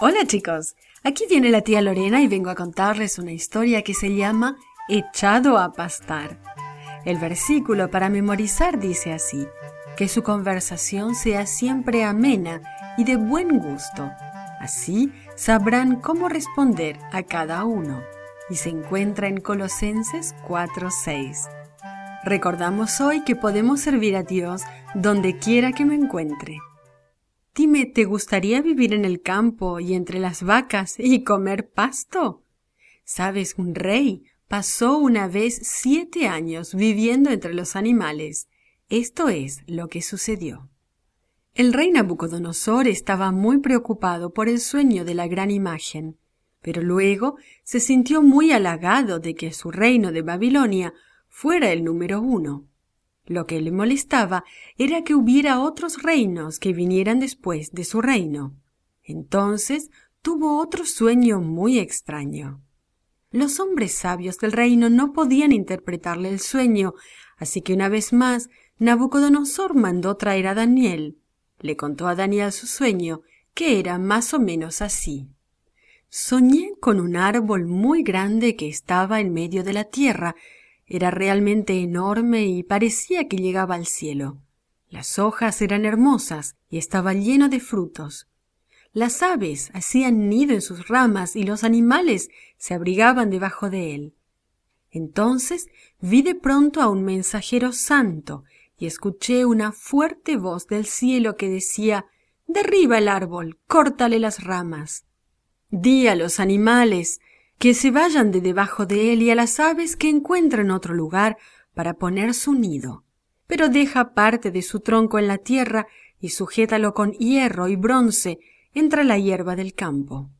Hola chicos, aquí viene la tía Lorena y vengo a contarles una historia que se llama Echado a pastar. El versículo para memorizar dice así, que su conversación sea siempre amena y de buen gusto. Así sabrán cómo responder a cada uno. Y se encuentra en Colosenses 4:6. Recordamos hoy que podemos servir a Dios donde quiera que me encuentre. Dime, ¿te gustaría vivir en el campo y entre las vacas y comer pasto? Sabes, un rey pasó una vez siete años viviendo entre los animales. Esto es lo que sucedió. El rey Nabucodonosor estaba muy preocupado por el sueño de la gran imagen, pero luego se sintió muy halagado de que su reino de Babilonia fuera el número uno. Lo que le molestaba era que hubiera otros reinos que vinieran después de su reino. Entonces tuvo otro sueño muy extraño. Los hombres sabios del reino no podían interpretarle el sueño, así que una vez más Nabucodonosor mandó traer a Daniel. Le contó a Daniel su sueño, que era más o menos así. Soñé con un árbol muy grande que estaba en medio de la tierra era realmente enorme y parecía que llegaba al cielo. Las hojas eran hermosas y estaba lleno de frutos. Las aves hacían nido en sus ramas y los animales se abrigaban debajo de él. Entonces vi de pronto a un mensajero santo y escuché una fuerte voz del cielo que decía Derriba el árbol, córtale las ramas. Di a los animales, que se vayan de debajo de él y a las aves que encuentren otro lugar para poner su nido. Pero deja parte de su tronco en la tierra y sujétalo con hierro y bronce entre la hierba del campo.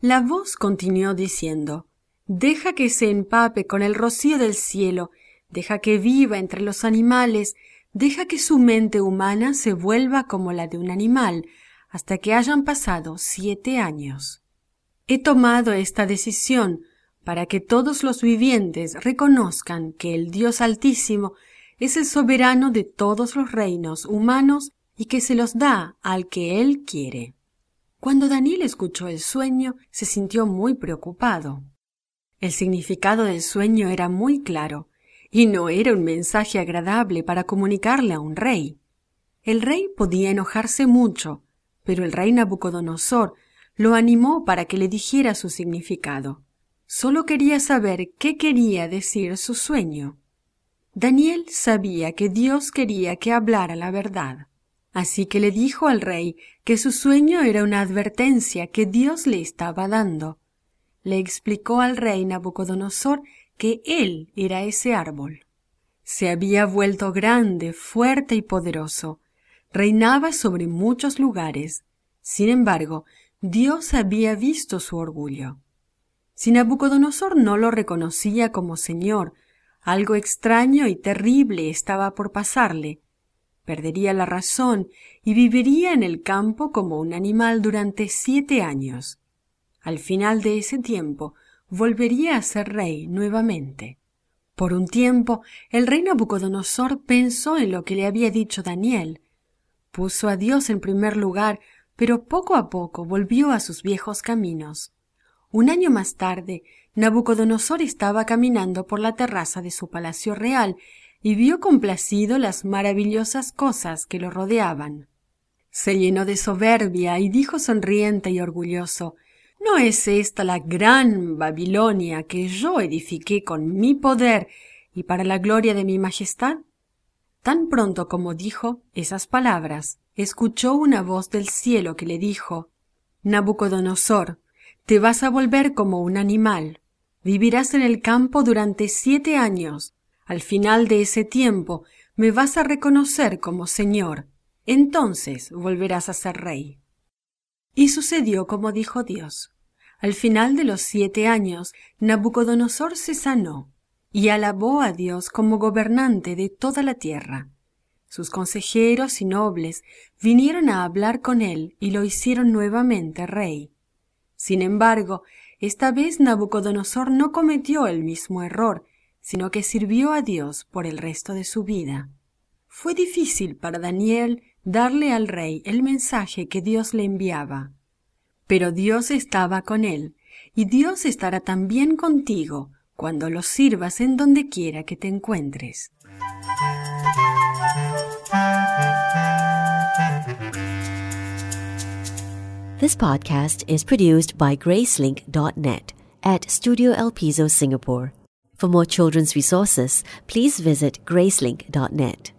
La voz continuó diciendo Deja que se empape con el rocío del cielo, deja que viva entre los animales, deja que su mente humana se vuelva como la de un animal, hasta que hayan pasado siete años. He tomado esta decisión para que todos los vivientes reconozcan que el Dios Altísimo es el soberano de todos los reinos humanos y que se los da al que Él quiere. Cuando Daniel escuchó el sueño, se sintió muy preocupado. El significado del sueño era muy claro, y no era un mensaje agradable para comunicarle a un rey. El rey podía enojarse mucho, pero el rey Nabucodonosor lo animó para que le dijera su significado. Solo quería saber qué quería decir su sueño. Daniel sabía que Dios quería que hablara la verdad. Así que le dijo al rey que su sueño era una advertencia que Dios le estaba dando. Le explicó al rey Nabucodonosor que él era ese árbol. Se había vuelto grande, fuerte y poderoso. Reinaba sobre muchos lugares. Sin embargo, Dios había visto su orgullo. Si Nabucodonosor no lo reconocía como Señor, algo extraño y terrible estaba por pasarle. Perdería la razón y viviría en el campo como un animal durante siete años. Al final de ese tiempo volvería a ser rey nuevamente. Por un tiempo el rey Nabucodonosor pensó en lo que le había dicho Daniel. Puso a Dios en primer lugar pero poco a poco volvió a sus viejos caminos. Un año más tarde, Nabucodonosor estaba caminando por la terraza de su palacio real y vio complacido las maravillosas cosas que lo rodeaban. Se llenó de soberbia y dijo sonriente y orgulloso ¿No es esta la gran Babilonia que yo edifiqué con mi poder y para la gloria de mi majestad? Tan pronto como dijo esas palabras, escuchó una voz del cielo que le dijo Nabucodonosor, te vas a volver como un animal. Vivirás en el campo durante siete años. Al final de ese tiempo me vas a reconocer como Señor. Entonces volverás a ser rey. Y sucedió como dijo Dios. Al final de los siete años, Nabucodonosor se sanó y alabó a Dios como gobernante de toda la tierra. Sus consejeros y nobles vinieron a hablar con él y lo hicieron nuevamente rey. Sin embargo, esta vez Nabucodonosor no cometió el mismo error, sino que sirvió a Dios por el resto de su vida. Fue difícil para Daniel darle al rey el mensaje que Dios le enviaba. pero Dios estaba con él, y Dios estará también contigo cuando lo sirvas en donde quiera que te encuentres. This podcast is produced by Gracelink.net at Studio El Piso, Singapore. For more children's resources, please visit Gracelink.net.